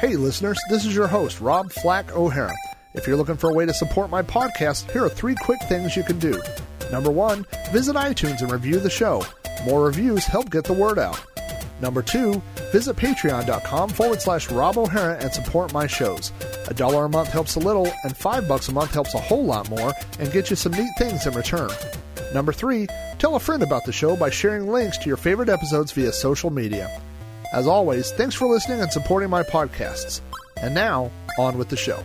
Hey, listeners, this is your host, Rob Flack O'Hara. If you're looking for a way to support my podcast, here are three quick things you can do. Number one, visit iTunes and review the show. More reviews help get the word out. Number two, visit patreon.com forward slash Rob O'Hara and support my shows. A dollar a month helps a little, and five bucks a month helps a whole lot more and gets you some neat things in return. Number three, tell a friend about the show by sharing links to your favorite episodes via social media. As always, thanks for listening and supporting my podcasts. And now, on with the show.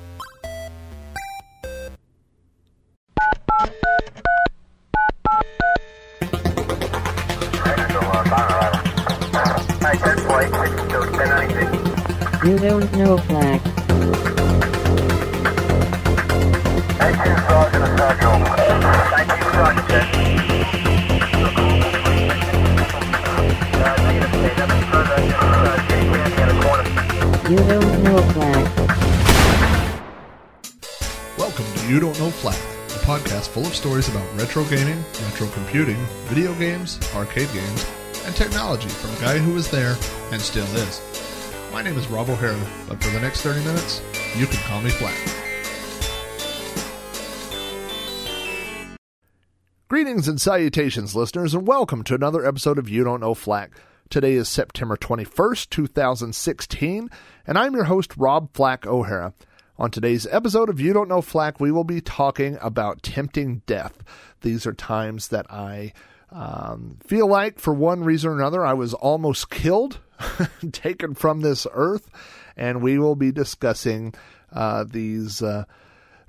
You don't know Flack. You don't know Flack. Welcome to You Don't Know Flack, a podcast full of stories about retro gaming, retro computing, video games, arcade games, and technology from a guy who was there and still is. My name is Rob O'Hara, but for the next 30 minutes, you can call me Flack. Greetings and salutations, listeners, and welcome to another episode of You Don't Know Flack. Today is September 21st, 2016, and I'm your host, Rob Flack O'Hara. On today's episode of You Don't Know Flack, we will be talking about tempting death. These are times that I um, feel like, for one reason or another, I was almost killed, taken from this earth, and we will be discussing uh, these uh,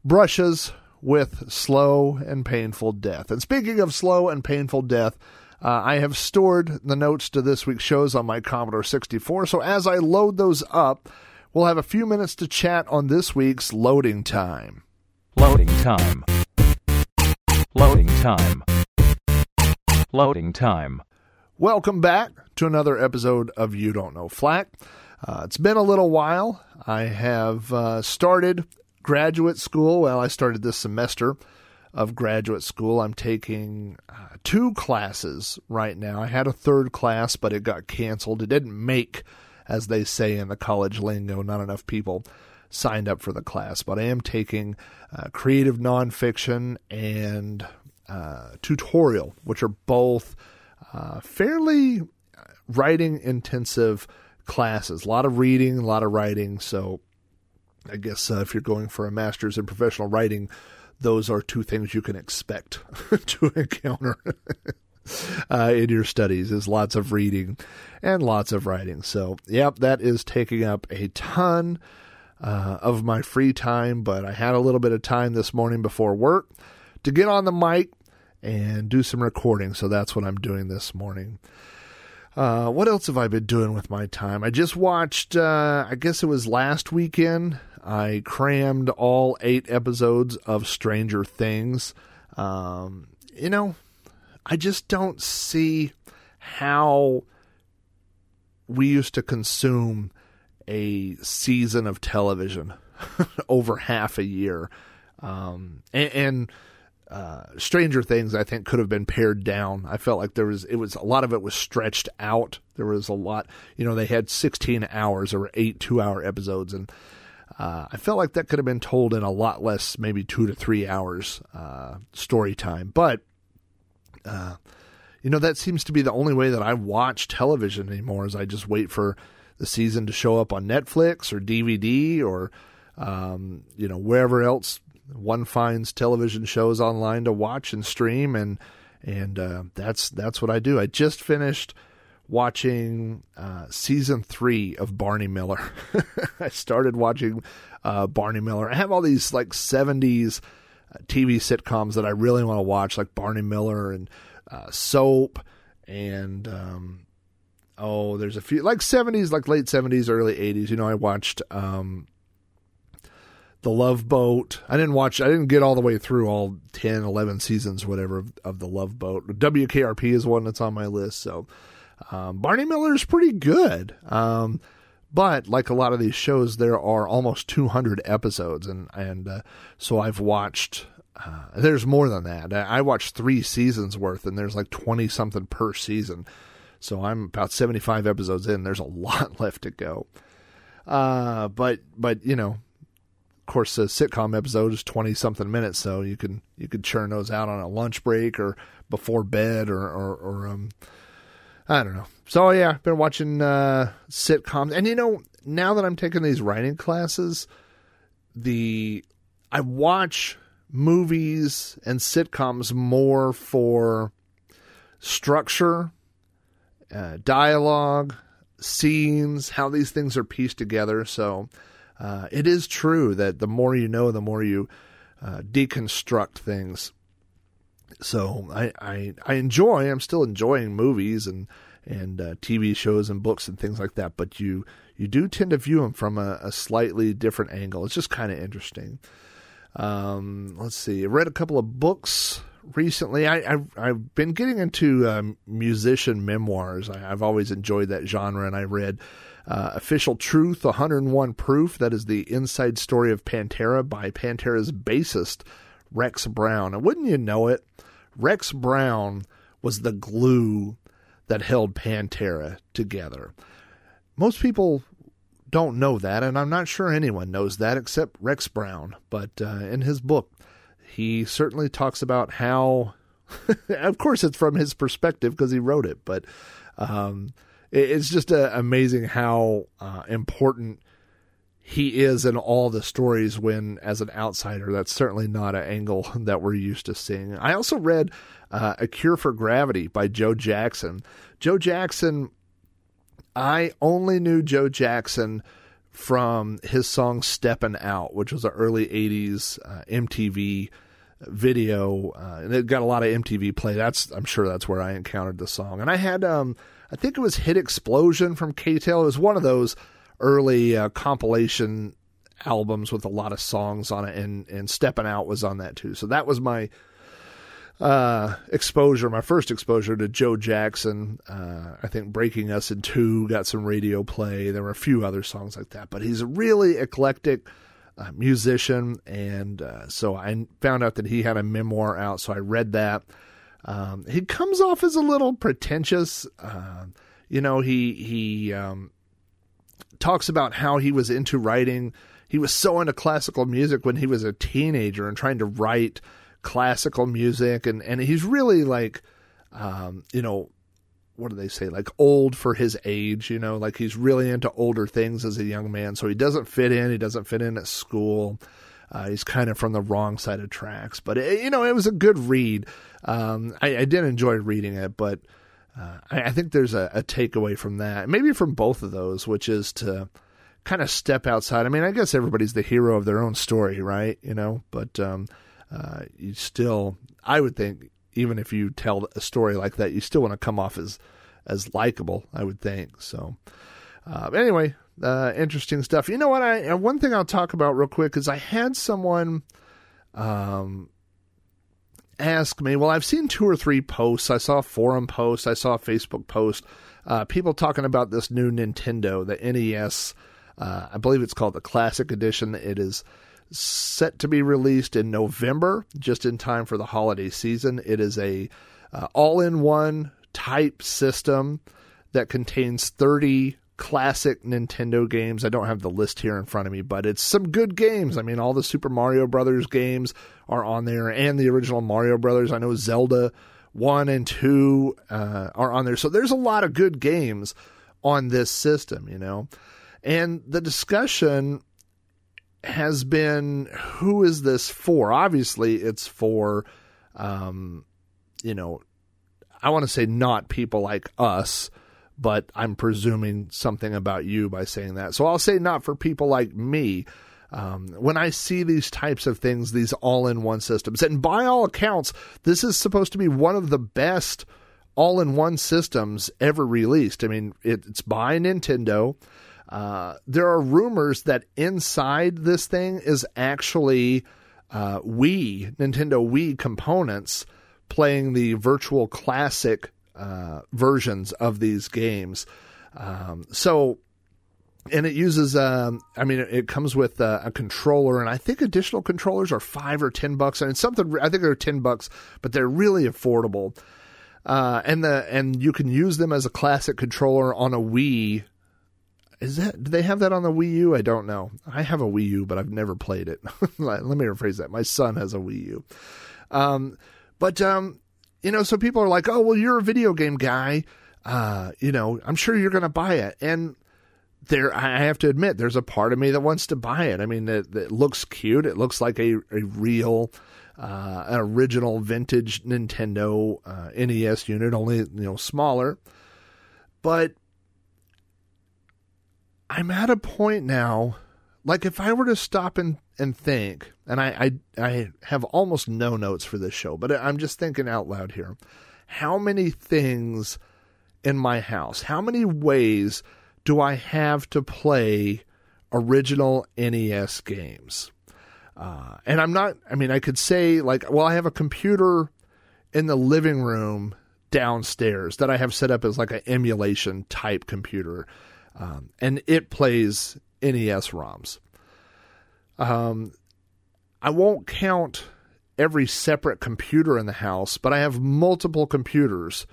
brushes with slow and painful death. And speaking of slow and painful death, uh, I have stored the notes to this week's shows on my Commodore 64, so as I load those up, we'll have a few minutes to chat on this week's loading time. Loading time. Loading time. Loading time. Welcome back to another episode of You Don't Know Flack. Uh, it's been a little while. I have uh, started graduate school. Well, I started this semester of graduate school. I'm taking uh, two classes right now. I had a third class, but it got canceled. It didn't make, as they say in the college lingo, not enough people signed up for the class. But I am taking uh, creative nonfiction and uh, tutorial, which are both uh, fairly writing intensive classes. A lot of reading, a lot of writing. So I guess uh, if you're going for a master's in professional writing, those are two things you can expect to encounter uh, in your studies is lots of reading and lots of writing. So, yep, that is taking up a ton uh, of my free time, but I had a little bit of time this morning before work to get on the mic and do some recording. So that's what I'm doing this morning. Uh, what else have I been doing with my time? I just watched, uh, I guess it was last weekend. I crammed all eight episodes of Stranger Things. Um, you know, I just don't see how we used to consume a season of television over half a year. Um, and, and uh, Stranger Things, I think, could have been pared down. I felt like there was it was a lot of it was stretched out. There was a lot, you know, they had 16 hours or eight two hour episodes, and uh, I felt like that could have been told in a lot less, maybe two to three hours uh, story time. But uh, you know, that seems to be the only way that I watch television anymore. Is I just wait for the season to show up on Netflix or DVD or um, you know wherever else one finds television shows online to watch and stream, and and uh, that's that's what I do. I just finished watching uh, season three of Barney Miller. I started watching uh, Barney Miller. I have all these like '70s uh, TV sitcoms that I really want to watch, like Barney Miller and uh, Soap, and um, oh, there's a few like '70s, like late '70s, early '80s. You know, I watched. Um, the Love Boat. I didn't watch. I didn't get all the way through all 10, 11 seasons, whatever, of, of the Love Boat. WKRP is one that's on my list. So um, Barney Miller is pretty good. Um, but like a lot of these shows, there are almost 200 episodes, and and uh, so I've watched. Uh, there's more than that. I, watched three seasons worth, and there's like 20 something per season. So I'm about 75 episodes in. There's a lot left to go. Uh, but but you know, of course, a sitcom episode is twenty something minutes, so you can you could churn those out on a lunch break or before bed or or, or um, I don't know. So yeah, I've been watching uh, sitcoms, and you know, now that I'm taking these writing classes, the I watch movies and sitcoms more for structure, uh, dialogue, scenes, how these things are pieced together. So uh, it is true that the more you know, the more you uh, deconstruct things. So I, I I enjoy. I'm still enjoying movies and and uh, TV shows and books and things like that. But you you do tend to view them from a, a slightly different angle. It's just kind of interesting. Um, let's see. I read a couple of books recently. I, I I've been getting into um, musician memoirs. I, I've always enjoyed that genre, and I read. Uh, Official Truth 101 Proof. That is the inside story of Pantera by Pantera's bassist, Rex Brown. And wouldn't you know it, Rex Brown was the glue that held Pantera together. Most people don't know that, and I'm not sure anyone knows that except Rex Brown. But uh, in his book, he certainly talks about how, of course, it's from his perspective because he wrote it, but um, it, it's just uh, amazing how uh, important he is in all the stories when as an outsider that's certainly not an angle that we're used to seeing. I also read uh, a cure for gravity by joe jackson. Joe jackson i only knew joe jackson from his song steppin' out which was an early 80s uh, mtv video uh, and it got a lot of mtv play. That's i'm sure that's where i encountered the song. And i had um i think it was hit explosion from K-tel. It was one of those early uh, compilation albums with a lot of songs on it, and and Stepping Out was on that too. So that was my uh, exposure, my first exposure to Joe Jackson. Uh, I think Breaking Us in Two got some radio play. There were a few other songs like that, but he's a really eclectic. Uh, musician, and uh, so I found out that he had a memoir out. So I read that. Um, he comes off as a little pretentious. Uh, you know, he he um, talks about how he was into writing. He was so into classical music when he was a teenager and trying to write classical music, and and he's really like, um, you know, what do they say? Like old for his age, you know, like he's really into older things as a young man. So he doesn't fit in. He doesn't fit in at school. Uh, he's kind of from the wrong side of tracks, but it, you know, it was a good read. Um, I, I did enjoy reading it, but uh, I, think there's a, a, takeaway from that, maybe from both of those, which is to kind of step outside. I mean, I guess everybody's the hero of their own story, right? You know, but um, uh, you still, I would think, even if you tell a story like that, you still want to come off as as likable. I would think so. Uh, anyway, uh, interesting stuff. You know what? I one thing I'll talk about real quick is I had someone um, ask me. Well, I've seen two or three posts. I saw a forum post. I saw a Facebook post. Uh, people talking about this new Nintendo, the NES. Uh, I believe it's called the Classic Edition. It is set to be released in November, just in time for the holiday season. It is a uh, all-in-one type system that contains 30 classic Nintendo games. I don't have the list here in front of me, but it's some good games. I mean, all the Super Mario Brothers games are on there and the original Mario Brothers. I know Zelda 1 and 2 uh, are on there. So there's a lot of good games on this system, you know. And the discussion has been who is this for? Obviously, it's for, um, you know, I want to say not people like us, but I'm presuming something about you by saying that. So I'll say not for people like me. Um, when I see these types of things, these all in one systems, and by all accounts, this is supposed to be one of the best all in one systems ever released. I mean, it, it's by Nintendo. Uh, there are rumors that inside this thing is actually uh, Wii, Nintendo Wii components playing the virtual classic uh, versions of these games. Um, so, and it uses, um, I mean, it, comes with a, a, controller, and I think additional controllers are five or ten bucks. I mean, something, I think they're ten bucks, but they're really affordable. Uh, and the and you can use them as a classic controller on a Wii is that do they have that on the Wii U? I don't know. I have a Wii U, but I've never played it. Let me rephrase that. My son has a Wii U. Um, but um, you know, so people are like, "Oh, well, you're a video game guy. Uh, you know, I'm sure you're going to buy it." And there, I have to admit, there's a part of me that wants to buy it. I mean, it, it looks cute. It looks like a a real. Uh, original vintage Nintendo uh, NES unit, only you know smaller, but I'm at a point now, like if I were to stop and, and think, and I, I I have almost no notes for this show, but I'm just thinking out loud here. How many things in my house, how many ways do I have to play original NES games? Uh, and I'm not, I mean, I could say, like, well, I have a computer in the living room downstairs that I have set up as like an emulation type computer um, and it plays NES ROMs. Um, I won't count every separate computer in the house, but I have multiple computers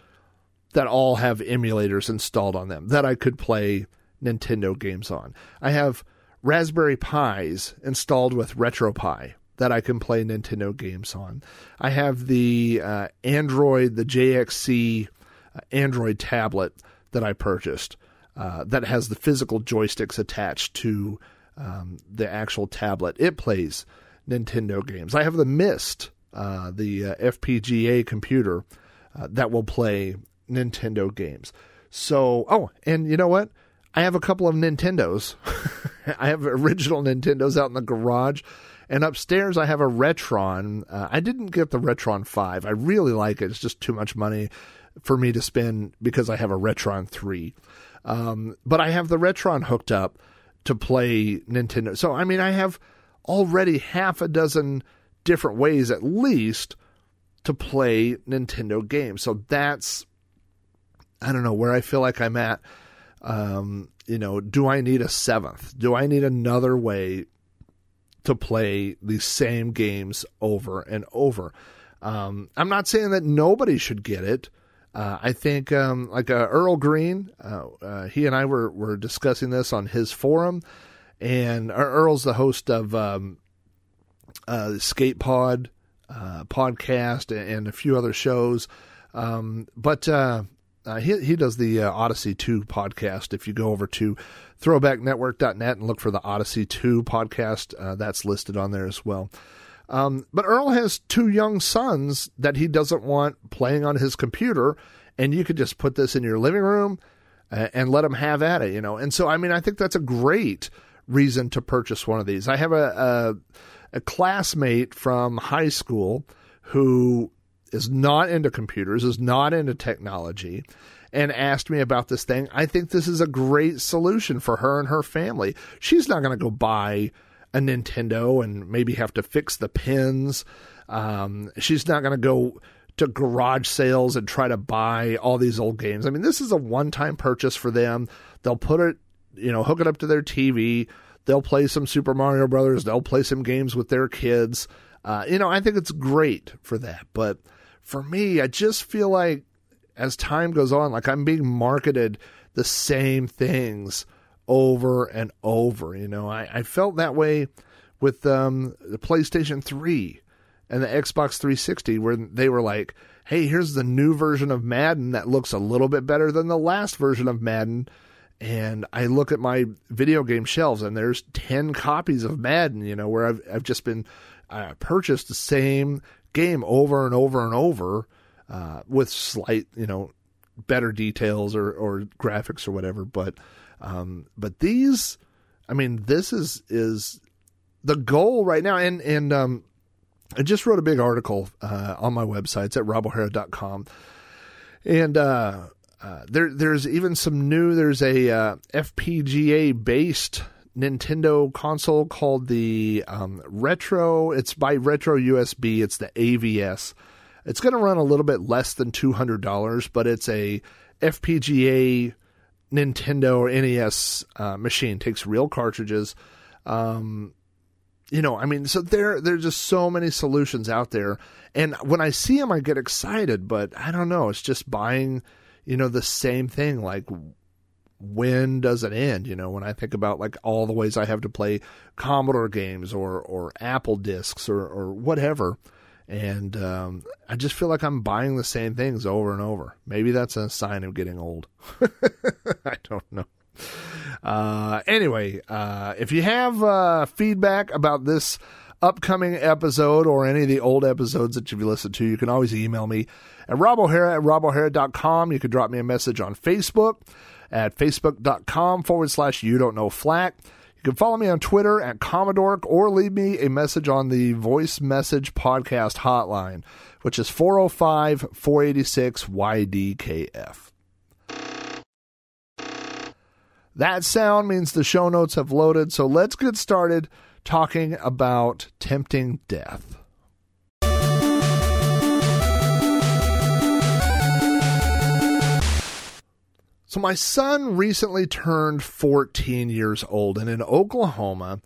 that all have emulators installed on them that I could play Nintendo games on. I have Raspberry Pis installed with RetroPie that I can play Nintendo games on. I have the uh, Android, the JXD uh, Android tablet that I purchased uh, that has the physical joysticks attached to um, the actual tablet. It plays Nintendo games. I have the MiST, uh, the uh, FPGA computer uh, that will play Nintendo games. So, oh, and you know what? I have a couple of Nintendos. I have original Nintendos out in the garage. And upstairs, I have a Retron. Uh, I didn't get the Retron 5. I really like it. It's just too much money for me to spend because I have a Retron 3. Um, but I have the Retron hooked up to play Nintendo. So, I mean, I have already half a dozen different ways at least to play Nintendo games. So that's, I don't know, where I feel like I'm at. Um, you know, do I need a seventh? Do I need another way to play these same games over and over? Um, I'm not saying that nobody should get it. Uh, I think um, like uh, Earl Green, uh, uh, he and I were, were discussing this on his forum, and Earl's the host of um, uh, Skate Pod uh, podcast and a few other shows. Um, but he he does the Odyssey Two podcast. If you go over to throwbacknetwork.net and look for the Odyssey Two podcast, that's listed on there as well. Um, but Earl has two young sons that he doesn't want playing on his computer, and you could just put this in your living room uh, and let them have at it, you know. And so, I mean, I think that's a great reason to purchase one of these. I have a, a, a classmate from high school who is not into computers, is not into technology, and asked me about this thing. I think this is a great solution for her and her family. She's not going to go buy a Nintendo and maybe have to fix the pins. Um, she's not going to go to garage sales and try to buy all these old games. I mean, this is a one time purchase for them. They'll put it, you know, hook it up to their TV. They'll play some Super Mario Brothers. They'll play some games with their kids. Uh, you know, I think it's great for that. But for me, I just feel like as time goes on, like I'm being marketed the same things over and over. You know, I, I felt that way with um, the PlayStation 3 and the Xbox 360, where they were like, hey, here's the new version of Madden that looks a little bit better than the last version of Madden. And I look at my video game shelves and there's 10 copies of Madden, you know, where I've, I've just been uh, purchased the same game over and over and over uh, with slight, you know, better details or, or graphics or whatever. But um, but these, I mean, this is is the goal right now. And and um, I just wrote a big article uh, on my website. It's at robohara.com. And uh, uh, there there's even some new. There's a uh, FPGA based Nintendo console called the um, Retro. It's by Retro USB. It's the AVS. It's going to run a little bit less than two hundred dollars, but it's a FPGA Nintendo or NES uh, machine. Takes real cartridges. Um, you know, I mean, so there there's just so many solutions out there, and when I see them, I get excited. But I don't know. It's just buying, you know, the same thing. Like, when does it end? You know, when I think about like all the ways I have to play Commodore games or or Apple discs or or whatever, and um, I just feel like I'm buying the same things over and over. Maybe that's a sign of getting old. I don't know. Uh, anyway, uh, if you have uh, feedback about this upcoming episode or any of the old episodes that you've listened to, you can always email me at Rob robohara at robohara.com. You can drop me a message on Facebook at facebook.com forward slash you don't know flack. You can follow me on Twitter at Commodork or leave me a message on the voice message podcast hotline, which is 405 486 YDKF. That sound means the show notes have loaded, so let's get started talking about tempting death. So, my son recently turned 14 years old, and in Oklahoma,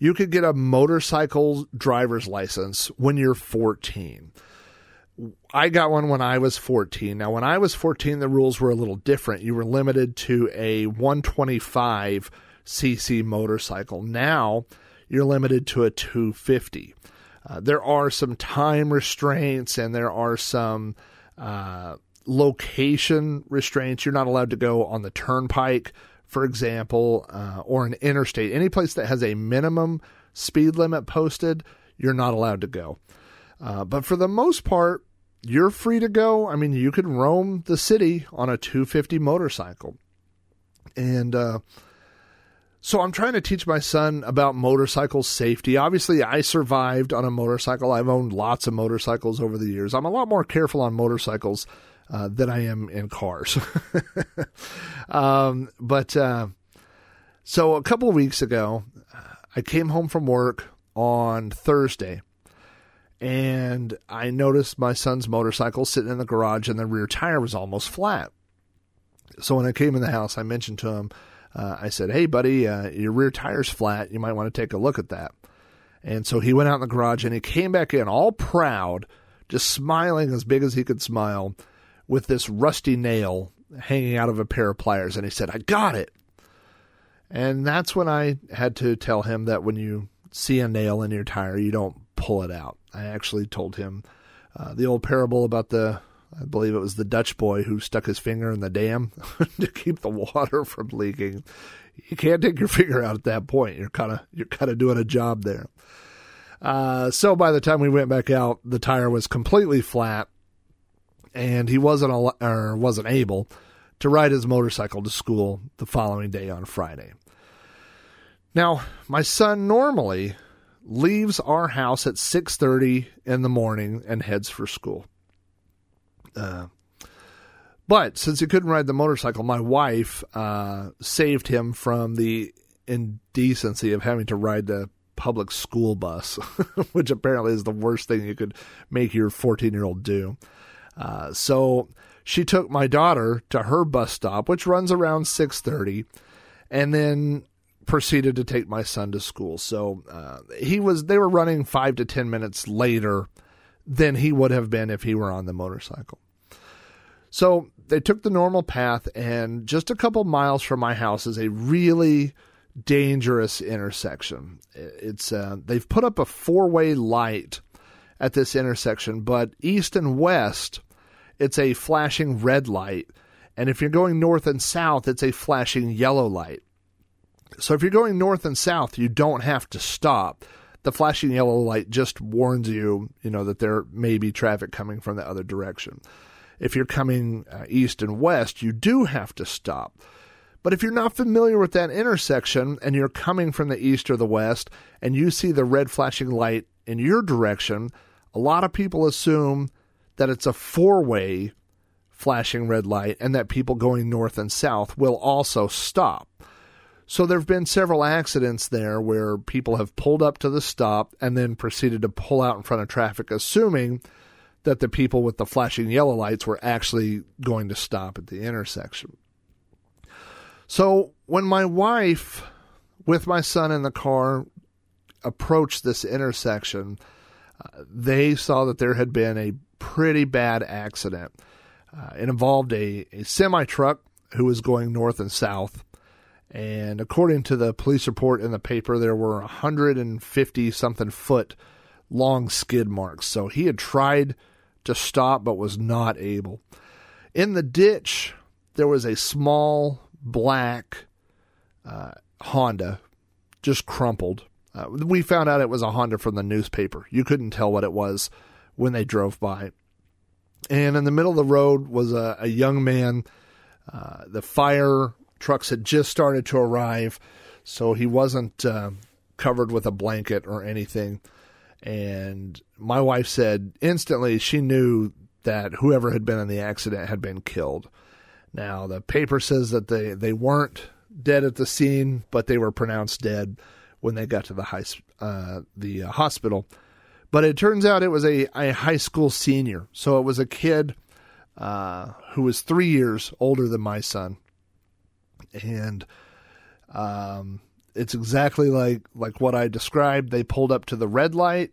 you could get a motorcycle driver's license when you're 14. I got one when I was 14. Now, when I was 14, the rules were a little different. You were limited to a 125 cc motorcycle. Now, you're limited to a 250. Uh, there are some time restraints and there are some uh, location restraints. You're not allowed to go on the turnpike, for example, uh, or an interstate. Any place that has a minimum speed limit posted, you're not allowed to go. Uh, but for the most part, you're free to go. I mean, you can roam the city on a 250 motorcycle. And uh, so I'm trying to teach my son about motorcycle safety. Obviously, I survived on a motorcycle. I've owned lots of motorcycles over the years. I'm a lot more careful on motorcycles uh, than I am in cars. um, but uh, so a couple of weeks ago, I came home from work on Thursday and I noticed my son's motorcycle sitting in the garage and the rear tire was almost flat. So when I came in the house, I mentioned to him, uh, I said, Hey, buddy, uh, your rear tire's flat. You might want to take a look at that. And so he went out in the garage and he came back in all proud, just smiling as big as he could smile with this rusty nail hanging out of a pair of pliers. And he said, I got it. And that's when I had to tell him that when you see a nail in your tire, you don't pull it out. I actually told him uh, the old parable about the, I believe it was the Dutch boy who stuck his finger in the dam to keep the water from leaking. You can't take your finger out at that point. You're kind of you're kind of doing a job there. Uh, so by the time we went back out, the tire was completely flat, and he wasn't al- or wasn't able to ride his motorcycle to school the following day on Friday. Now, my son normally leaves our house at 6:30 in the morning and heads for school. Uh, but since he couldn't ride the motorcycle, my wife uh, saved him from the indecency of having to ride the public school bus, which apparently is the worst thing you could make your 14 year old do. Uh, so she took my daughter to her bus stop, which runs around 6:30, and then proceeded to take my son to school. So uh, he was they were running five to ten minutes later than he would have been if he were on the motorcycle. So they took the normal path, and just a couple miles from my house is a really dangerous intersection. It's uh, they've put up a four way light at this intersection, but east and west, it's a flashing red light. And if you're going north and south, it's a flashing yellow light. So if you're going north and south, you don't have to stop. The flashing yellow light just warns you, you know, that there may be traffic coming from the other direction. If you're coming uh, east and west, you do have to stop. But if you're not familiar with that intersection and you're coming from the east or the west and you see the red flashing light in your direction, a lot of people assume that it's a four way flashing red light and that people going north and south will also stop. So there have been several accidents there where people have pulled up to the stop and then proceeded to pull out in front of traffic, assuming that the people with the flashing yellow lights were actually going to stop at the intersection. So when my wife, with my son in the car, approached this intersection, uh, they saw that there had been a pretty bad accident. Uh, it involved a, a semi truck who was going north and south. And according to the police report in the paper, there were 150 something foot long skid marks. So he had tried to stop but was not able. In the ditch, there was a small black uh, Honda, just crumpled. Uh, we found out it was a Honda from the newspaper. You couldn't tell what it was when they drove by. And in the middle of the road was a, a young man. Uh, the fire trucks had just started to arrive, so he wasn't uh, covered with a blanket or anything. And my wife said instantly she knew that whoever had been in the accident had been killed. Now, the paper says that they, they weren't dead at the scene, but they were pronounced dead when they got to the high, uh, the uh, hospital. But it turns out it was a, a high school senior. So it was a kid uh, who was three years older than my son. And um, it's exactly like, like what I described. They pulled up to the red light.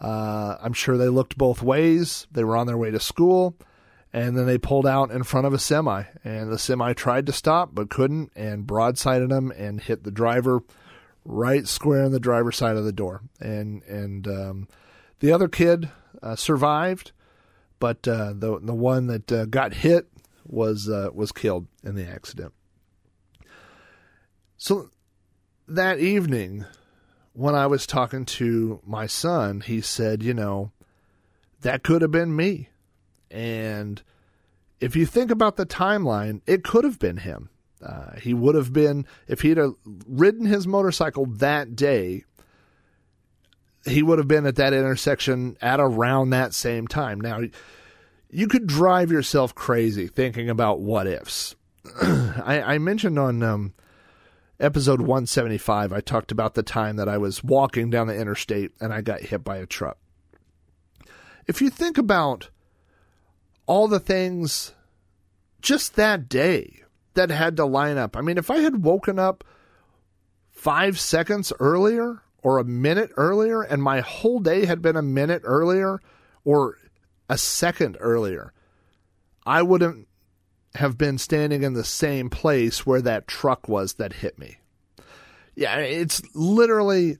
Uh, I'm sure they looked both ways. They were on their way to school. And then they pulled out in front of a semi. And the semi tried to stop but couldn't and broadsided them and hit the driver right square in the driver's side of the door. And, and, um, the other kid uh, survived, but uh, the the one that uh, got hit was uh, was killed in the accident. So that evening, when I was talking to my son, he said, "You know, that could have been me," and if you think about the timeline, it could have been him. Uh, he would have been if he'd have ridden his motorcycle that day he would have been at that intersection at around that same time. Now, you could drive yourself crazy thinking about what ifs. I, I, mentioned on um, episode 175, I talked about the time that I was walking down the interstate and I got hit by a truck. If you think about all the things just that day that had to line up, I mean, if I had woken up five seconds earlier, or a minute earlier and my whole day had been a minute earlier or a second earlier, I wouldn't have been standing in the same place where that truck was that hit me. Yeah, it's literally,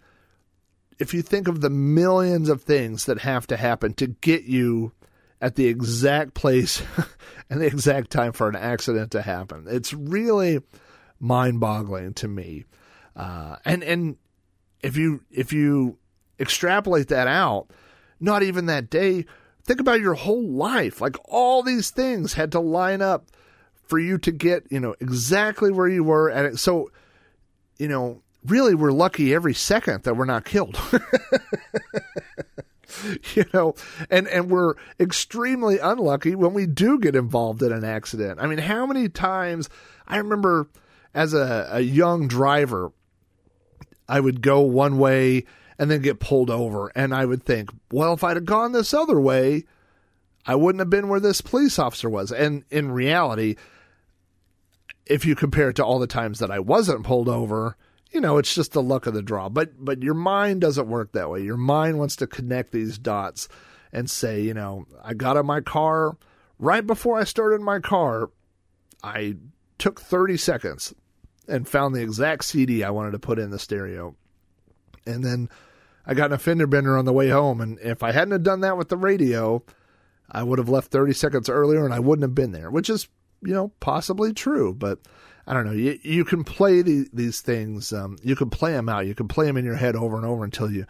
if you think of the millions of things that have to happen to get you at the exact place and the exact time for an accident to happen, it's really mind boggling to me. Uh, and, and if you if you extrapolate that out, not even that day, think about your whole life. Like all these things had to line up for you to get, you know, exactly where you were it, so you know, really we're lucky every second that we're not killed. you know, and and we're extremely unlucky when we do get involved in an accident. I mean, how many times I remember as a, a young driver I would go one way and then get pulled over. And I would think, well, if I'd have gone this other way, I wouldn't have been where this police officer was. And in reality, if you compare it to all the times that I wasn't pulled over, you know, it's just the luck of the draw. But but your mind doesn't work that way. Your mind wants to connect these dots and say, you know, I got in my car right before I started my car. I took 30 seconds and found the exact CD I wanted to put in the stereo. And then I got in a fender bender on the way home. And if I hadn't have done that with the radio, I would have left 30 seconds earlier and I wouldn't have been there, which is, you know, possibly true. But I don't know. You, you can play the, these things. Um, you can play them out. You can play them in your head over and over until you,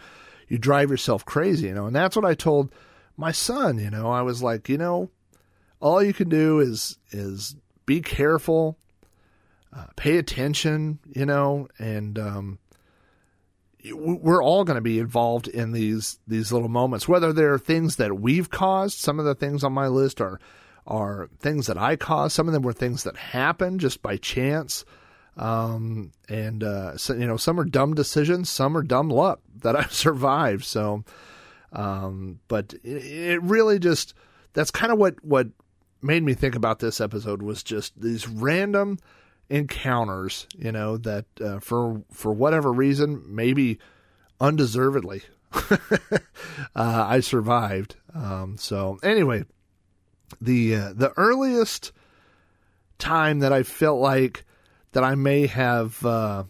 you drive yourself crazy, you know. And that's what I told my son, you know. I was like, you know, all you can do is, is be careful uh, pay attention, you know, and um, we're all going to be involved in these these little moments, whether they're things that we've caused. Some of the things on my list are are things that I caused. Some of them were things that happened just by chance. Um, and uh, so, you know, some are dumb decisions, some are dumb luck that I've survived. So, um, but it, it really just that's kind of what what made me think about this episode was just these random encounters, you know, that uh, for for whatever reason, maybe undeservedly, uh, I survived. Um, so anyway, the uh, the earliest time that I felt like that I may have uh,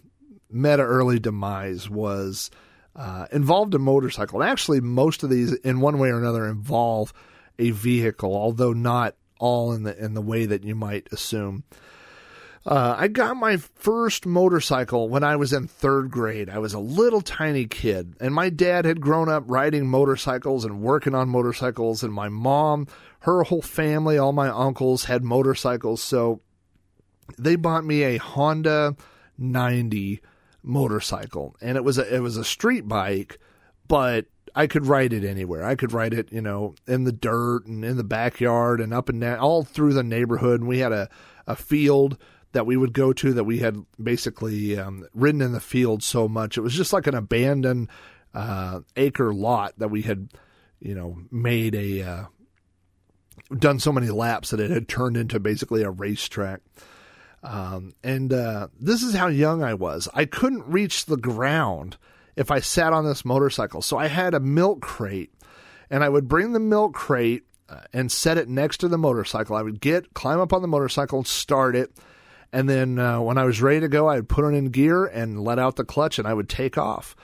met an early demise was uh, involved a motorcycle. And actually, most of these, in one way or another, involve a vehicle, although not all in the in the way that you might assume. Uh, I got my first motorcycle when I was in third grade. I was a little tiny kid, and my dad had grown up riding motorcycles and working on motorcycles, and my mom, her whole family, all my uncles had motorcycles, so they bought me a Honda 90 motorcycle, and it was a it was a street bike, but I could ride it anywhere. I could ride it, you know, in the dirt and in the backyard and up and down, all through the neighborhood. And we had a a field that we would go to that we had basically um, ridden in the field so much. It was just like an abandoned uh, acre lot that we had, you know, made a uh, done so many laps that it had turned into basically a racetrack. Um, and uh, this is how young I was. I couldn't reach the ground if I sat on this motorcycle. So I had a milk crate, and I would bring the milk crate uh, and set it next to the motorcycle. I would get climb up on the motorcycle, start it, and then uh, when I was ready to go, I would put it in gear and let out the clutch, and I would take off.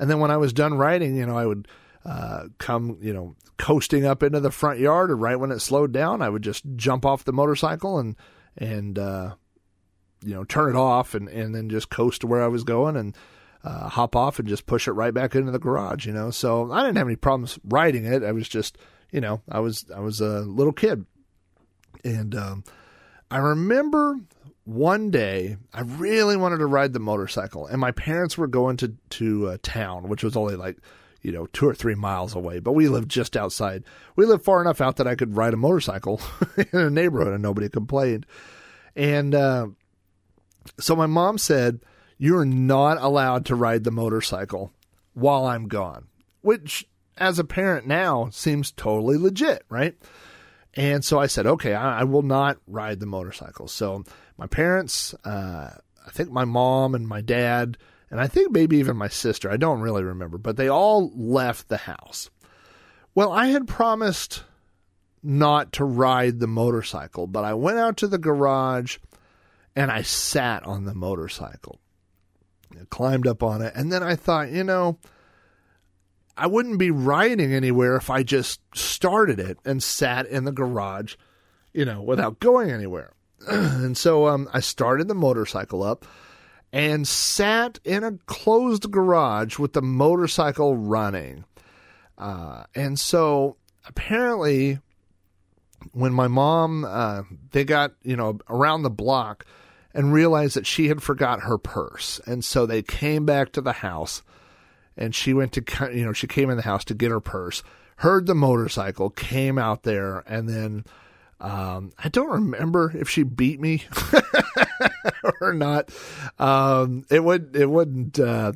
And then when I was done riding, you know, I would uh, come, you know, coasting up into the front yard, or right when it slowed down, I would just jump off the motorcycle and and uh, you know turn it off and and then just coast to where I was going and uh, hop off and just push it right back into the garage. You know, so I didn't have any problems riding it. I was just, you know, I was I was a little kid, and um, I remember one day I really wanted to ride the motorcycle, and my parents were going to to uh, town, which was only like you know two or three miles away, but we lived just outside. We lived far enough out that I could ride a motorcycle in a neighborhood and nobody complained. And uh, so my mom said, "You're not allowed to ride the motorcycle while I'm gone," which, as a parent now, seems totally legit, right? And so I said, okay, I, I will not ride the motorcycle. So my parents, uh, I think my mom and my dad, and I think maybe even my sister, I don't really remember, but they all left the house. Well, I had promised not to ride the motorcycle, but I went out to the garage and I sat on the motorcycle. I climbed up on it, and then I thought, you know, I wouldn't be riding anywhere if I just started it and sat in the garage, you know, without going anywhere. and so um, I started the motorcycle up and sat in a closed garage with the motorcycle running. Uh, and so apparently, when my mom, uh, they got, you know, around the block and realized that she had forgot her purse. And so they came back to the house and she went to, you know, she came in the house to get her purse, heard the motorcycle, came out there, and then um, I don't remember if she beat me or not. Um, it would it wouldn't uh,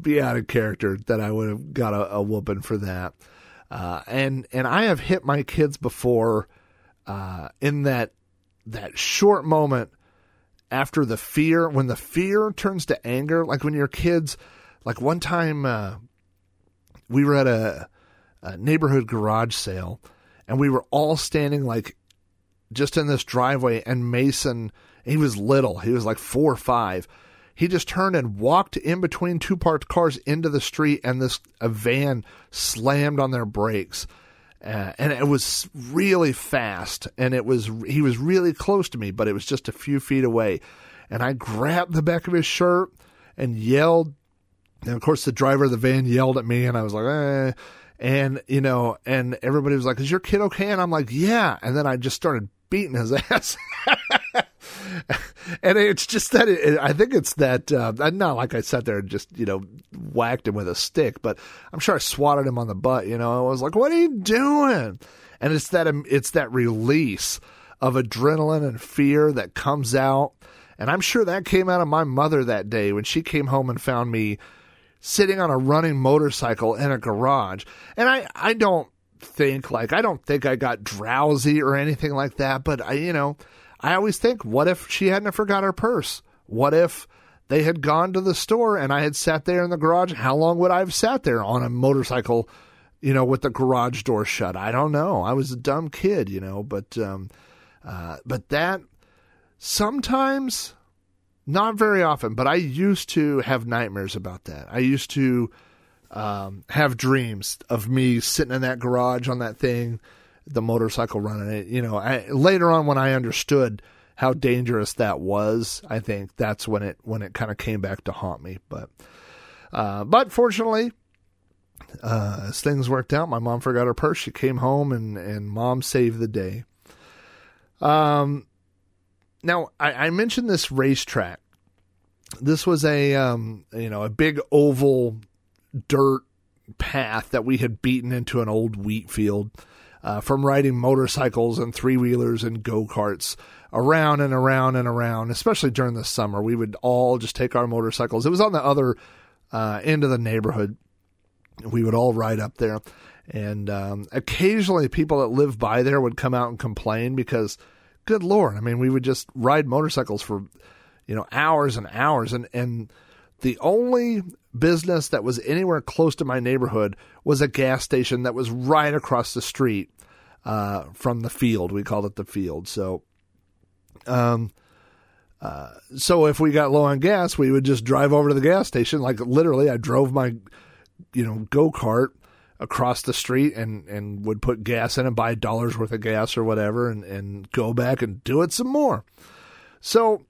be out of character that I would have got a, a whooping for that. Uh, and and I have hit my kids before uh, in that that short moment after the fear when the fear turns to anger, like when your kids, like one time uh, we were at a, a neighborhood garage sale and we were all standing like just in this driveway and Mason he was little. He was like four or five. He just turned and walked in between two parked cars into the street and this a van slammed on their brakes. Uh, and it was really fast and it was he was really close to me but it was just a few feet away. And I grabbed the back of his shirt and yelled. And of course the driver of the van yelled at me and I was like eh. And you know and everybody was like is your kid okay? And I'm like yeah. And then I just started beating his ass. and it's just that it, I think it's that uh, not like I sat there and just you know whacked him with a stick, but I'm sure I swatted him on the butt. You know, I was like, "What are you doing?" And it's that um, it's that release of adrenaline and fear that comes out, and I'm sure that came out of my mother that day when she came home and found me sitting on a running motorcycle in a garage. And I I don't think like I don't think I got drowsy or anything like that, but I you know, I always think what if she hadn't forgot her purse? What if they had gone to the store and I had sat there in the garage? How long would I have sat there on a motorcycle, you know, with the garage door shut? I don't know. I was a dumb kid, you know, but um uh but that sometimes, not very often, but I used to have nightmares about that. I used to um, have dreams of me sitting in that garage on that thing, the motorcycle running it. You know, I, later on when I understood how dangerous that was, I think that's when it when it kind of came back to haunt me. But uh, but fortunately, uh, as things worked out, my mom forgot her purse. She came home and and mom saved the day. Um, now I, I mentioned this racetrack. This was a um, you know a big oval dirt path that we had beaten into an old wheat field uh, from riding motorcycles and three wheelers and go karts around and around and around, especially during the summer. We would all just take our motorcycles. It was on the other uh, end of the neighborhood. We would all ride up there. And um, occasionally, people that live by there would come out and complain because, good lord, I mean, we would just ride motorcycles for, you know, hours and hours, and and the only business that was anywhere close to my neighborhood was a gas station that was right across the street uh, from the field. We called it the field. So, um, uh, so if we got low on gas, we would just drive over to the gas station. Like literally, I drove my, you know, go kart across the street and and would put gas in and buy dollars worth of gas or whatever, and and go back and do it some more. So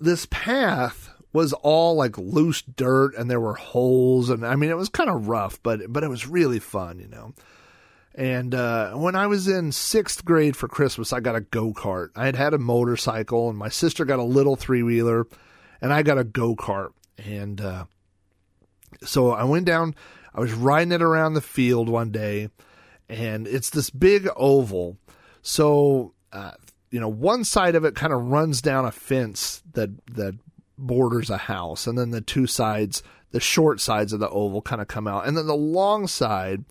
this path was all like loose dirt and there were holes and I mean it was kind of rough but but it was really fun, you know. And uh, when I was in sixth grade for Christmas, I got a go kart. I had had a motorcycle, and my sister got a little three wheeler, and I got a go kart. And uh, so I went down. I was riding it around the field one day, and it's this big oval. So uh, you know, one side of it kind of runs down a fence that that borders a house, and then the two sides, the short sides of the oval, kind of come out, and then the long side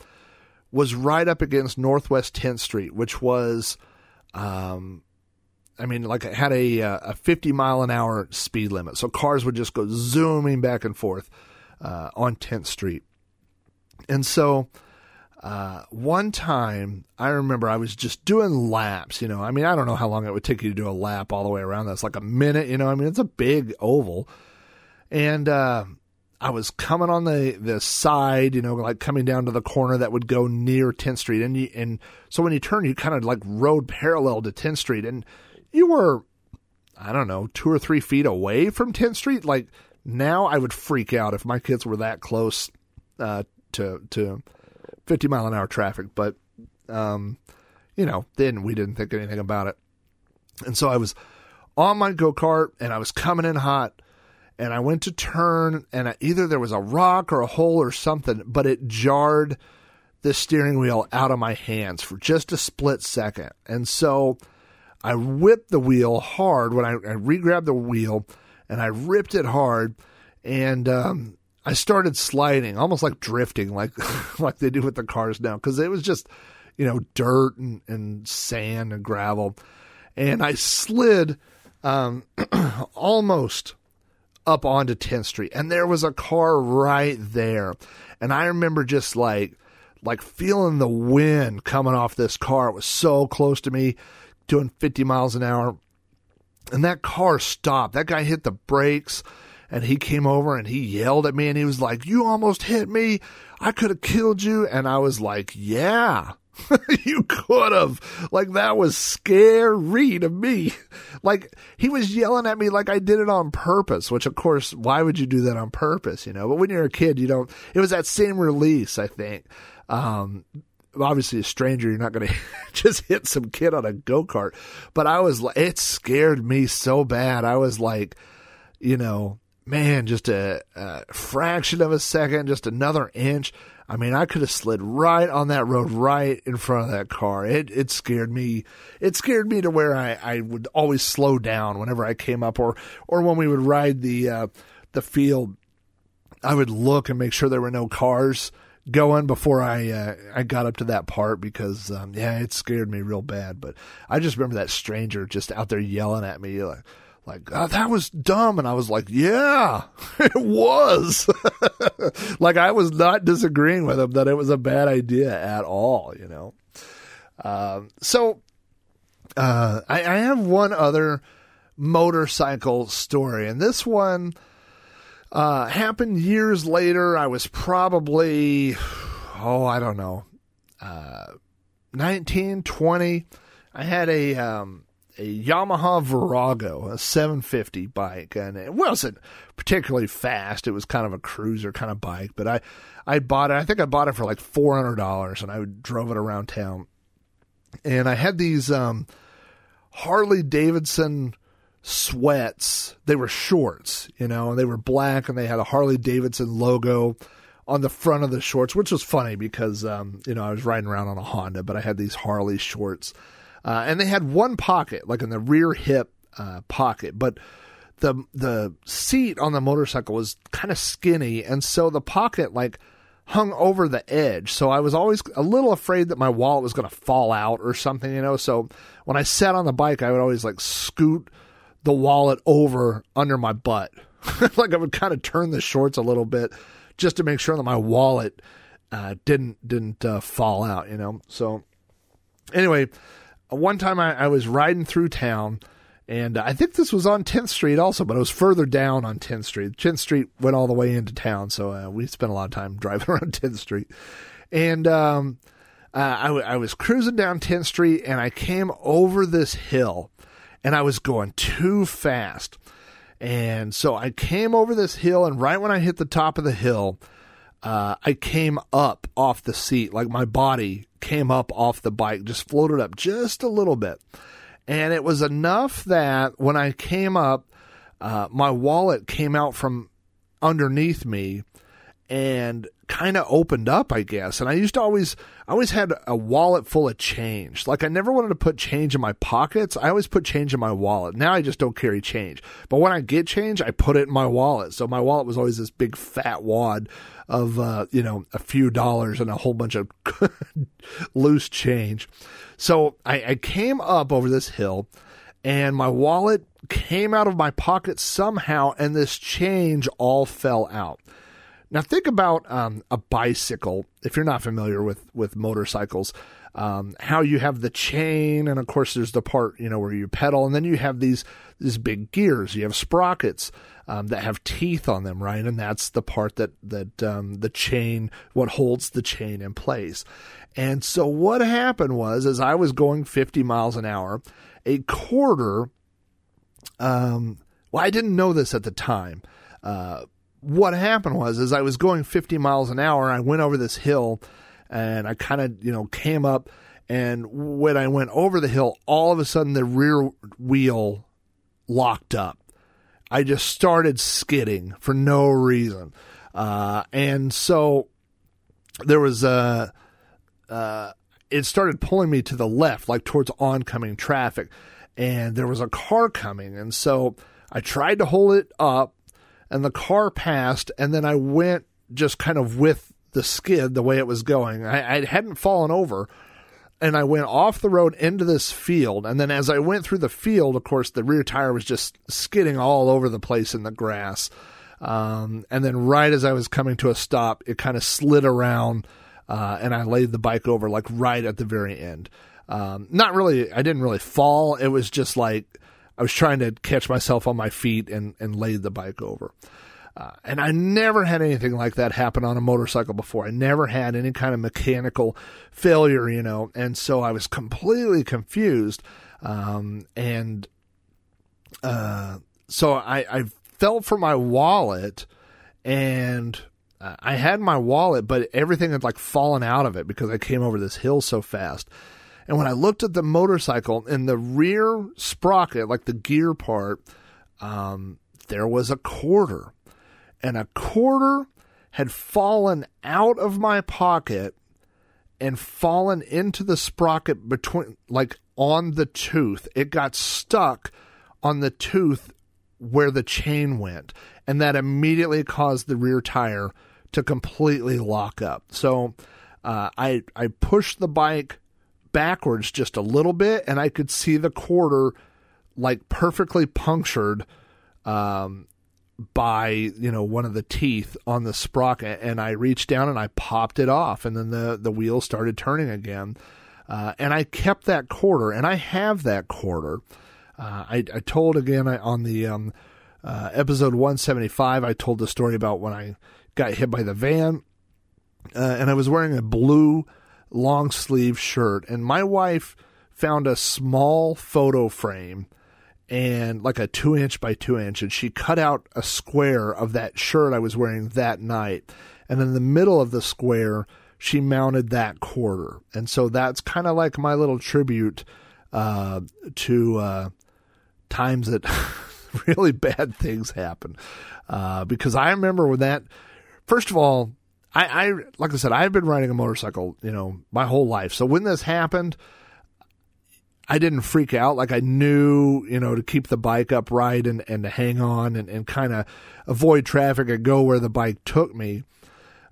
was right up against Northwest 10th Street, which was, um, I mean, like it had a uh, a 50 mile an hour speed limit, so cars would just go zooming back and forth uh, on 10th Street, and so. Uh, one time, I remember I was just doing laps. You know, I mean, I don't know how long it would take you to do a lap all the way around. That's like a minute. You know, I mean, it's a big oval, and uh, I was coming on the the side, you know, like coming down to the corner that would go near 10th Street, and you, and so when you turn, you kind of like rode parallel to 10th Street, and you were, I don't know, two or three feet away from 10th Street. Like now, I would freak out if my kids were that close uh, to to 50 mile an hour traffic, but um, you know, then we didn't think anything about it, and so I was on my go kart, and I was coming in hot and I went to turn, and I, either there was a rock or a hole or something, but it jarred the steering wheel out of my hands for just a split second. And so I whipped the wheel hard when I, I re grabbed the wheel and I ripped it hard, and um, I started sliding, almost like drifting, like like they do with the cars now, because it was just you know dirt and, and sand and gravel, and I slid um, almost up onto 10th Street and there was a car right there. And I remember just like like feeling the wind coming off this car. It was so close to me doing 50 miles an hour. And that car stopped. That guy hit the brakes and he came over and he yelled at me and he was like, "You almost hit me. I could have killed you." And I was like, "Yeah." you could have. Like, that was scary to me. Like, he was yelling at me like I did it on purpose, which, of course, why would you do that on purpose, you know? But when you're a kid, you don't. It was that same release, I think. Um, obviously, a stranger, you're not going to just hit some kid on a go kart. But I was like, it scared me so bad. I was like, you know, man, just a, a fraction of a second, just another inch I mean, I could have slid right on that road, right in front of that car. It it scared me. It scared me to where I, I would always slow down whenever I came up, or or when we would ride the uh, the field. I would look and make sure there were no cars going before I uh, I got up to that part because um, yeah, it scared me real bad. But I just remember that stranger just out there yelling at me like like oh, that was dumb and i was like yeah it was like i was not disagreeing with him that it was a bad idea at all you know um, so uh, I, I, have one other motorcycle story. And this one uh, happened years later. I was probably, oh, I don't know, uh, 19, 20. I had a, um, a Yamaha Virago, a 750 bike, and it wasn't particularly fast. It was kind of a cruiser kind of bike, but I, I bought it. I think I bought it for like four hundred dollars, and I drove it around town. And I had these um, Harley Davidson sweats. They were shorts, you know, and they were black, and they had a Harley Davidson logo on the front of the shorts, which was funny because um, you know I was riding around on a Honda, but I had these Harley shorts, uh, and they had one pocket, like in the rear hip uh, pocket, but the the seat on the motorcycle was kind of skinny, and so the pocket like hung over the edge. So I was always a little afraid that my wallet was going to fall out or something, you know. So when I sat on the bike, I would always like scoot the wallet over under my butt, like I would kind of turn the shorts a little bit just to make sure that my wallet uh, didn't didn't uh, fall out, you know. So anyway, one time I, I was riding through town and I think this was on 10th Street also, but it was further down on 10th Street. 10th Street went all the way into town, so uh, we spent a lot of time driving around 10th Street. And um, uh, I, w- I was cruising down 10th Street, and I came over this hill, and I was going too fast. And so I came over this hill, and right when I hit the top of the hill, uh, I came up off the seat, like my body came up off the bike, just floated up just a little bit. And it was enough that when I came up, uh, my wallet came out from underneath me and kind of opened up, I guess. And I used to always, I always had a wallet full of change. Like I never wanted to put change in my pockets. I always put change in my wallet. Now I just don't carry change. But when I get change, I put it in my wallet. So my wallet was always this big fat wad of, uh, you know, a few dollars and a whole bunch of loose change. So I, I came up over this hill and my wallet came out of my pocket somehow and this change all fell out. Now think about um, a bicycle. If you're not familiar with with motorcycles, um, how you have the chain, and of course there's the part you know where you pedal, and then you have these these big gears. You have sprockets um, that have teeth on them, right? And that's the part that that um, the chain, what holds the chain in place. And so what happened was, as I was going 50 miles an hour, a quarter. Um, well, I didn't know this at the time. Uh, what happened was as I was going 50 miles an hour, I went over this hill and I kind of, you know, came up and when I went over the hill, all of a sudden the rear wheel locked up. I just started skidding for no reason. Uh, and so there was a, uh, it started pulling me to the left, like towards oncoming traffic. And there was a car coming. And so I tried to hold it up and the car passed, and then I went just kind of with the skid the way it was going. I, I hadn't fallen over, and I went off the road into this field. And then as I went through the field, of course, the rear tire was just skidding all over the place in the grass. Um, and then right as I was coming to a stop, it kind of slid around, uh, and I laid the bike over like right at the very end. Um, not really, I didn't really fall. It was just like I was trying to catch myself on my feet and, and laid the bike over. Uh, and I never had anything like that happen on a motorcycle before. I never had any kind of mechanical failure, you know, and so I was completely confused. Um, and uh, so I, I felt for my wallet and I had my wallet, but everything had like fallen out of it because I came over this hill so fast. And when I looked at the motorcycle in the rear sprocket, like the gear part, um, there was a quarter. And a quarter had fallen out of my pocket and fallen into the sprocket between, like on the tooth. It got stuck on the tooth where the chain went. And that immediately caused the rear tire to completely lock up. So uh, I, I pushed the bike backwards just a little bit, and I could see the quarter like perfectly punctured um, by you know one of the teeth on the sprocket, and I reached down and I popped it off, and then the the wheel started turning again, uh, and I kept that quarter, and I have that quarter. Uh, I, I told again I, on the um, uh, episode 175, I told the story about when I got hit by the van, uh, and I was wearing a blue long sleeve shirt, and my wife found a small photo frame and like a two inch by two inch, and she cut out a square of that shirt I was wearing that night, and in the middle of the square she mounted that quarter, and so that's kind of like my little tribute uh, to uh, times that really bad things happen. Uh, because I remember when that, first of all, I, I like I said, I've been riding a motorcycle, you know, my whole life. So when this happened, I didn't freak out. Like I knew, you know, to keep the bike upright and, and to hang on and, and kind of avoid traffic and go where the bike took me.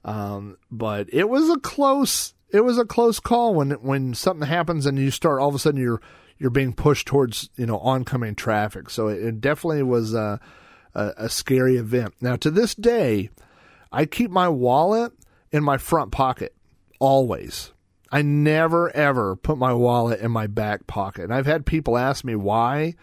Um, but it was a close, it was a close call when, when something happens and you start all of a sudden you're, you're being pushed towards, you know, oncoming traffic. So it, it definitely was a, a, a scary event. Now to this day, I keep my wallet in my front pocket always. I never ever put my wallet in my back pocket. And I've had people ask me why,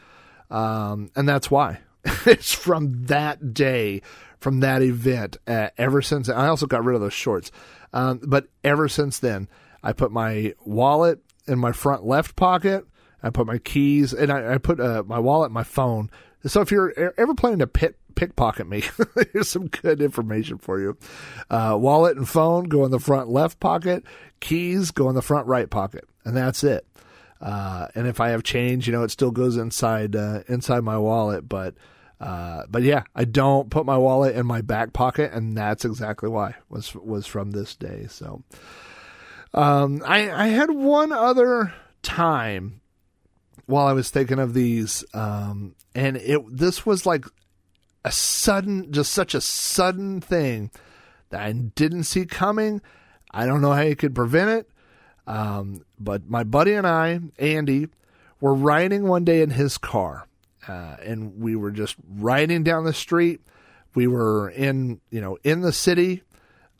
um, and that's why. it's from that day, from that event. Uh, ever since, I also got rid of those shorts. Um, but ever since then, I put my wallet in my front left pocket. I put my keys, and I, I put uh, my wallet, my phone. So if you're ever planning to pit, pickpocket me, here's some good information for you. Uh, wallet and phone go in the front left pocket. Keys go in the front right pocket, and that's it. Uh, and if I have change, you know, it still goes inside uh, inside my wallet. But uh, but yeah, I don't put my wallet in my back pocket, and that's exactly why was was from this day. So um, I I had one other time while I was thinking of these, um, and it this was like a sudden, just such a sudden thing that I didn't see coming. I don't know how you could prevent it. Um, but my buddy and I, Andy, were riding one day in his car, uh, and we were just riding down the street. We were in, you know, in the city,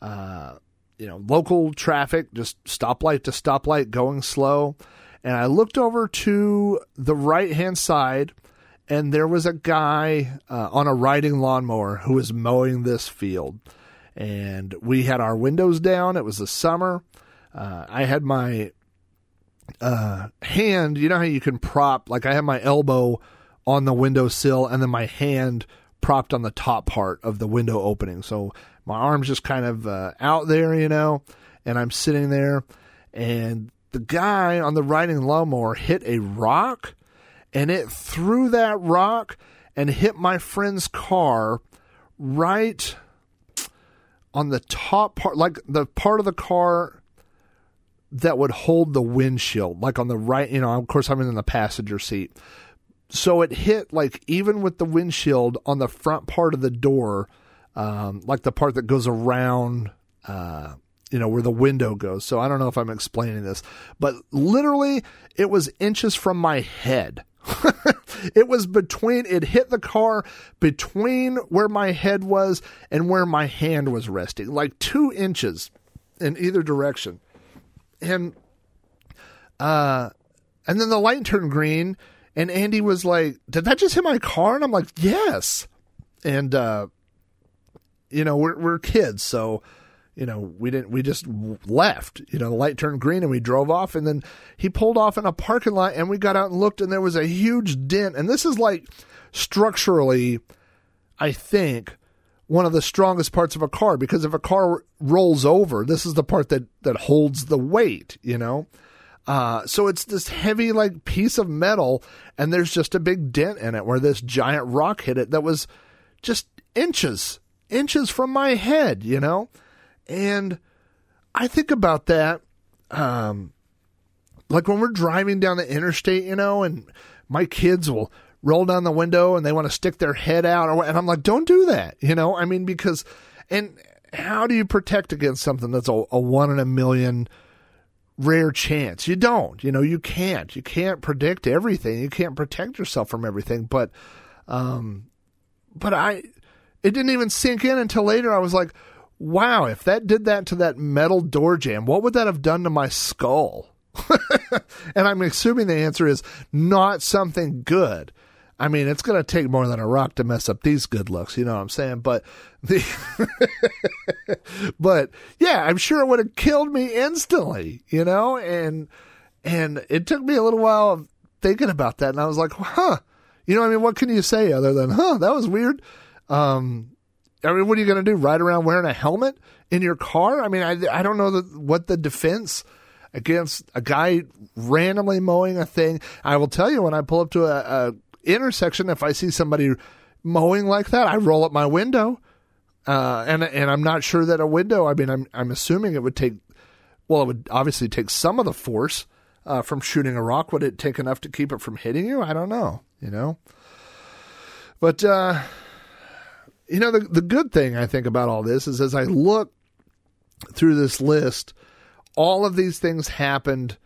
uh, you know, local traffic, just stoplight to stoplight, going slow. And I looked over to the right hand side, and there was a guy uh, on a riding lawnmower who was mowing this field and we had our windows down. It was the summer. Uh, I had my uh, hand, you know how you can prop, like I had my elbow on the windowsill and then my hand propped on the top part of the window opening. So my arm's just kind of uh, out there, you know, and I'm sitting there. And the guy on the riding lawnmower hit a rock and it threw that rock and hit my friend's car right on the top part, like the part of the car that would hold the windshield, like on the right, you know, of course, I'm in the passenger seat. So it hit like even with the windshield on the front part of the door, um, like the part that goes around, uh, you know, where the window goes. So I don't know if I'm explaining this, but literally it was inches from my head. it was between, it hit the car between where my head was and where my hand was resting, like two inches in either direction. And, uh, and then the light turned green and Andy was like, did that just hit my car? And I'm like, yes. And, uh, you know, we're, we're kids. So, you know, we didn't, we just left. You know, the light turned green and we drove off. And then he pulled off in a parking lot and we got out and looked and there was a huge dent. And this is like structurally, I think, one of the strongest parts of a car because if a car rolls over, this is the part that, that holds the weight, you know? Uh, so it's this heavy, like, piece of metal, and there's just a big dent in it where this giant rock hit it that was just inches, inches from my head, you know? And I think about that, um, like when we're driving down the interstate, you know, and my kids will roll down the window and they want to stick their head out, or and I'm like, don't do that, you know. I mean, because and how do you protect against something that's a, a one in a million rare chance? You don't, you know, you can't. You can't predict everything. You can't protect yourself from everything. But, um, but I, it didn't even sink in until later. I was like, wow, if that did that to that metal door jamb, what would that have done to my skull? and I'm assuming the answer is not something good. I mean, it's going to take more than a rock to mess up these good looks. You know what I'm saying? But the, but yeah, I'm sure it would have killed me instantly. You know, and and it took me a little while of thinking about that, and I was like, huh. You know, I mean, what can you say other than, huh, that was weird? Um, I mean, what are you going to do? Ride around wearing a helmet in your car? I mean, I, I don't know the, what the defense against a guy randomly mowing a thing. I will tell you when I pull up to a, a intersection, if I see somebody mowing like that, I roll up my window. Uh, and and I'm not sure that a window. I mean, I'm I'm assuming it would take. Well, it would obviously take some of the force uh, from shooting a rock. Would it take enough to keep it from hitting you? I don't know. You know. But uh, you know the the good thing I think about all this is as I look through this list, all of these things happened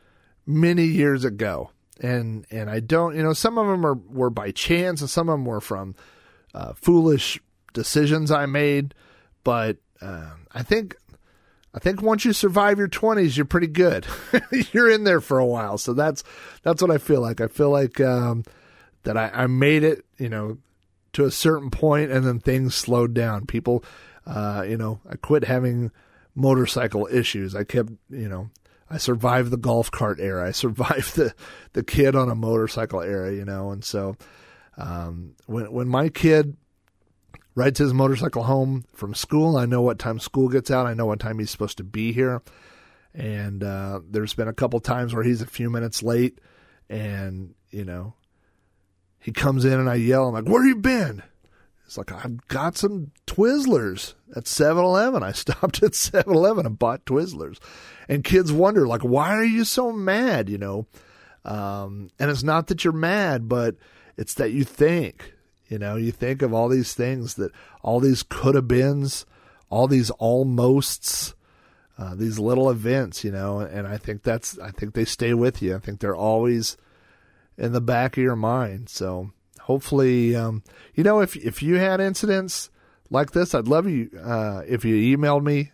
many years ago, and and I don't you know some of them are were by chance and some of them were from uh, foolish decisions I made, but uh, I think I think once you survive your twenties, you're pretty good. you're in there for a while, so that's that's what I feel like. I feel like um, that I, I made it, you know, to a certain point, and then things slowed down. People, uh, you know, I quit having motorcycle issues. I kept, you know, I survived the golf cart era. I survived the the kid on a motorcycle era, you know, and so um, when when my kid rides his motorcycle home from school. I know what time school gets out. I know what time he's supposed to be here. And uh, there's been a couple times where he's a few minutes late, and you know, he comes in and I yell, I'm like, "Where you been?" It's like I've got some Twizzlers at 7-Eleven. I stopped at 7-Eleven and bought Twizzlers, and kids wonder like, "Why are you so mad?" You know, um, and it's not that you're mad, but it's that you think you know, you think of all these things that all these could have beens, all these almosts, uh, these little events, you know, and I think that's, I think they stay with you. I think they're always in the back of your mind. So hopefully, um, you know, if, if you had incidents like this, I'd love you, uh, if you emailed me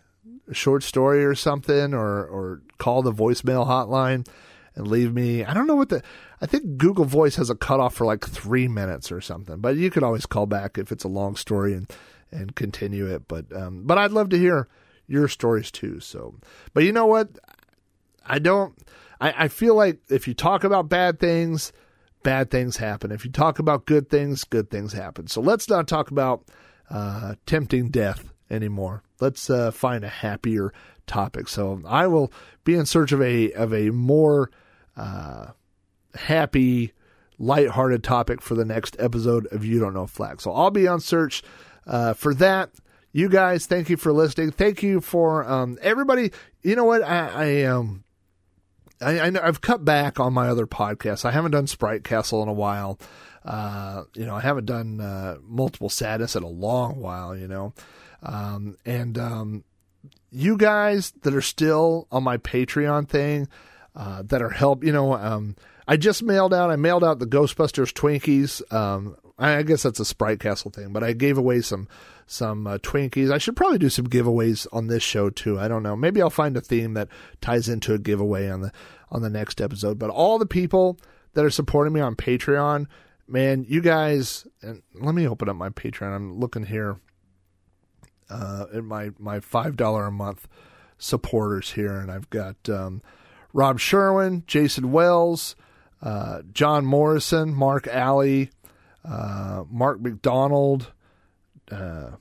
a short story or something or, or call the voicemail hotline and leave me, I don't know what the, I think Google Voice has a cutoff for like three minutes or something, but you could always call back if it's a long story and and continue it. But um, but I'd love to hear your stories too. So, but you know what? I don't. I, I feel like if you talk about bad things, bad things happen. If you talk about good things, good things happen. So let's not talk about uh, tempting death anymore. Let's uh, find a happier topic. So I will be in search of a of a more uh, happy, lighthearted topic for the next episode of You Don't Know Flack. So I'll be on search uh, for that. You guys, thank you for listening. Thank you for um, everybody. You know what? I, I um. I, I I've cut back on my other podcasts. I haven't done Sprite Castle in a while. Uh, you know, I haven't done uh, multiple sadness in a long while. You know, um, and um, you guys that are still on my Patreon thing, uh, that are help. You know, um, I just mailed out. I mailed out the Ghostbusters Twinkies. Um, I, guess that's a Sprite Castle thing, but I gave away some some uh, Twinkies. I should probably do some giveaways on this show too. I don't know. Maybe I'll find a theme that ties into a giveaway on the on the next episode. But all the people that are supporting me on Patreon, man, you guys. And let me open up my Patreon. I'm looking here uh, at my my five dollar a month supporters here, and I've got um, Rob Sherwin, Jason Wells uh, John Morrison, Mark Alley, uh, Mark McDonald, uh,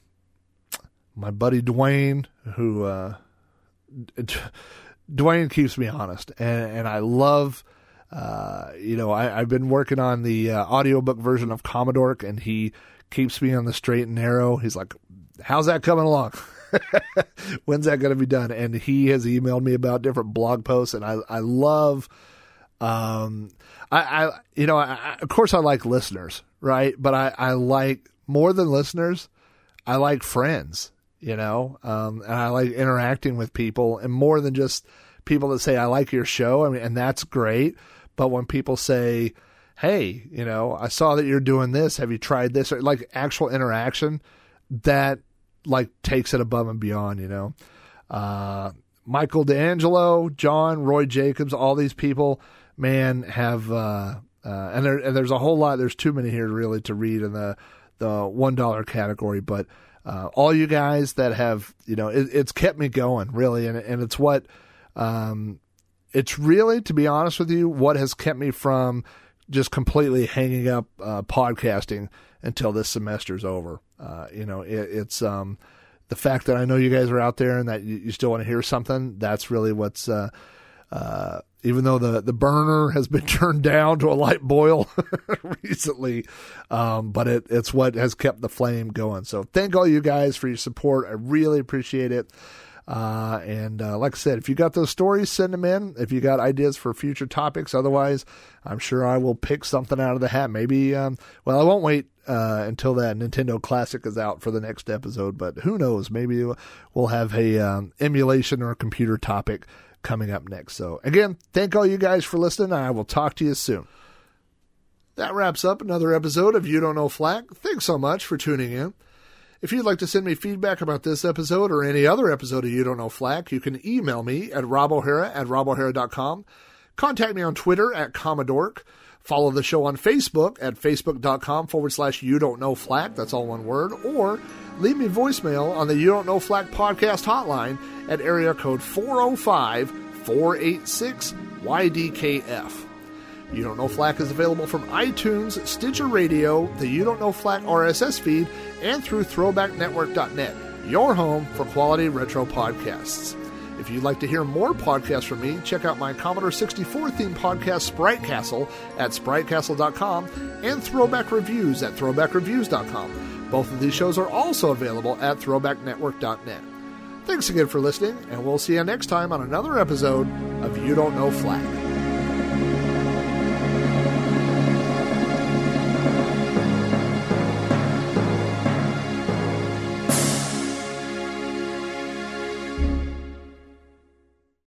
my buddy Dwayne, who uh, Dwayne keeps me honest, and and I love. Uh, you know, I, have been working on the uh, audiobook version of Commodork, and he keeps me on the straight and narrow. He's like, "How's that coming along? When's that going to be done?" And he has emailed me about different blog posts, and I I love um, I, I you know, I, of course I like listeners, right? But I, I like more than listeners. I like friends, you know, um, and I like interacting with people and more than just people that say, I like your show. I mean, and that's great. But when people say, Hey, you know, I saw that you're doing this. Have you tried this? Or like actual interaction that like takes it above and beyond, you know. Uh, Michael D'Angelo, John, Roy Jacobs, all these people, man, have uh, uh, and, there, and there's a whole lot. There's too many here really to read in the the one dollar category, but uh, all you guys that have you know it, it's kept me going really, and and it's what um, it's really to be honest with you what has kept me from just completely hanging up uh, podcasting until this semester's over. Uh, you know, it, it's um, the fact that I know you guys are out there and that you, you still want to hear something. That's really what's uh, uh, even though the, the burner has been turned down to a light boil recently, um, but it, it's what has kept the flame going. So thank all you guys for your support. I really appreciate it. Uh, and uh, like I said, if you got those stories, send them in. If you got ideas for future topics, otherwise, I'm sure I will pick something out of the hat. Maybe, um, well, I won't wait uh, until that Nintendo Classic is out for the next episode, but who knows? Maybe we'll have a um, emulation or a computer topic coming up next. So, again, thank all you guys for listening. I will talk to you soon. That wraps up another episode of You Don't Know Flack. Thanks so much for tuning in. If you'd like to send me feedback about this episode or any other episode of You Don't Know Flack, you can email me at robohara at robohara.com. Contact me on Twitter at Commodork. Follow the show on Facebook at facebook.com forward slash you don't know flack. That's all one word. Or leave me voicemail on the You Don't Know Flack podcast hotline at area code 405 486 YDKF. You Don't Know Flack is available from iTunes, Stitcher Radio, the You Don't Know Flack RSS feed, and through throwbacknetwork.net, your home for quality retro podcasts. If you'd like to hear more podcasts from me, check out my Commodore 64 themed podcast, Sprite Castle, at spritecastle.com, and Throwback Reviews at throwbackreviews.com. Both of these shows are also available at throwbacknetwork.net. Thanks again for listening, and we'll see you next time on another episode of You Don't Know Flack.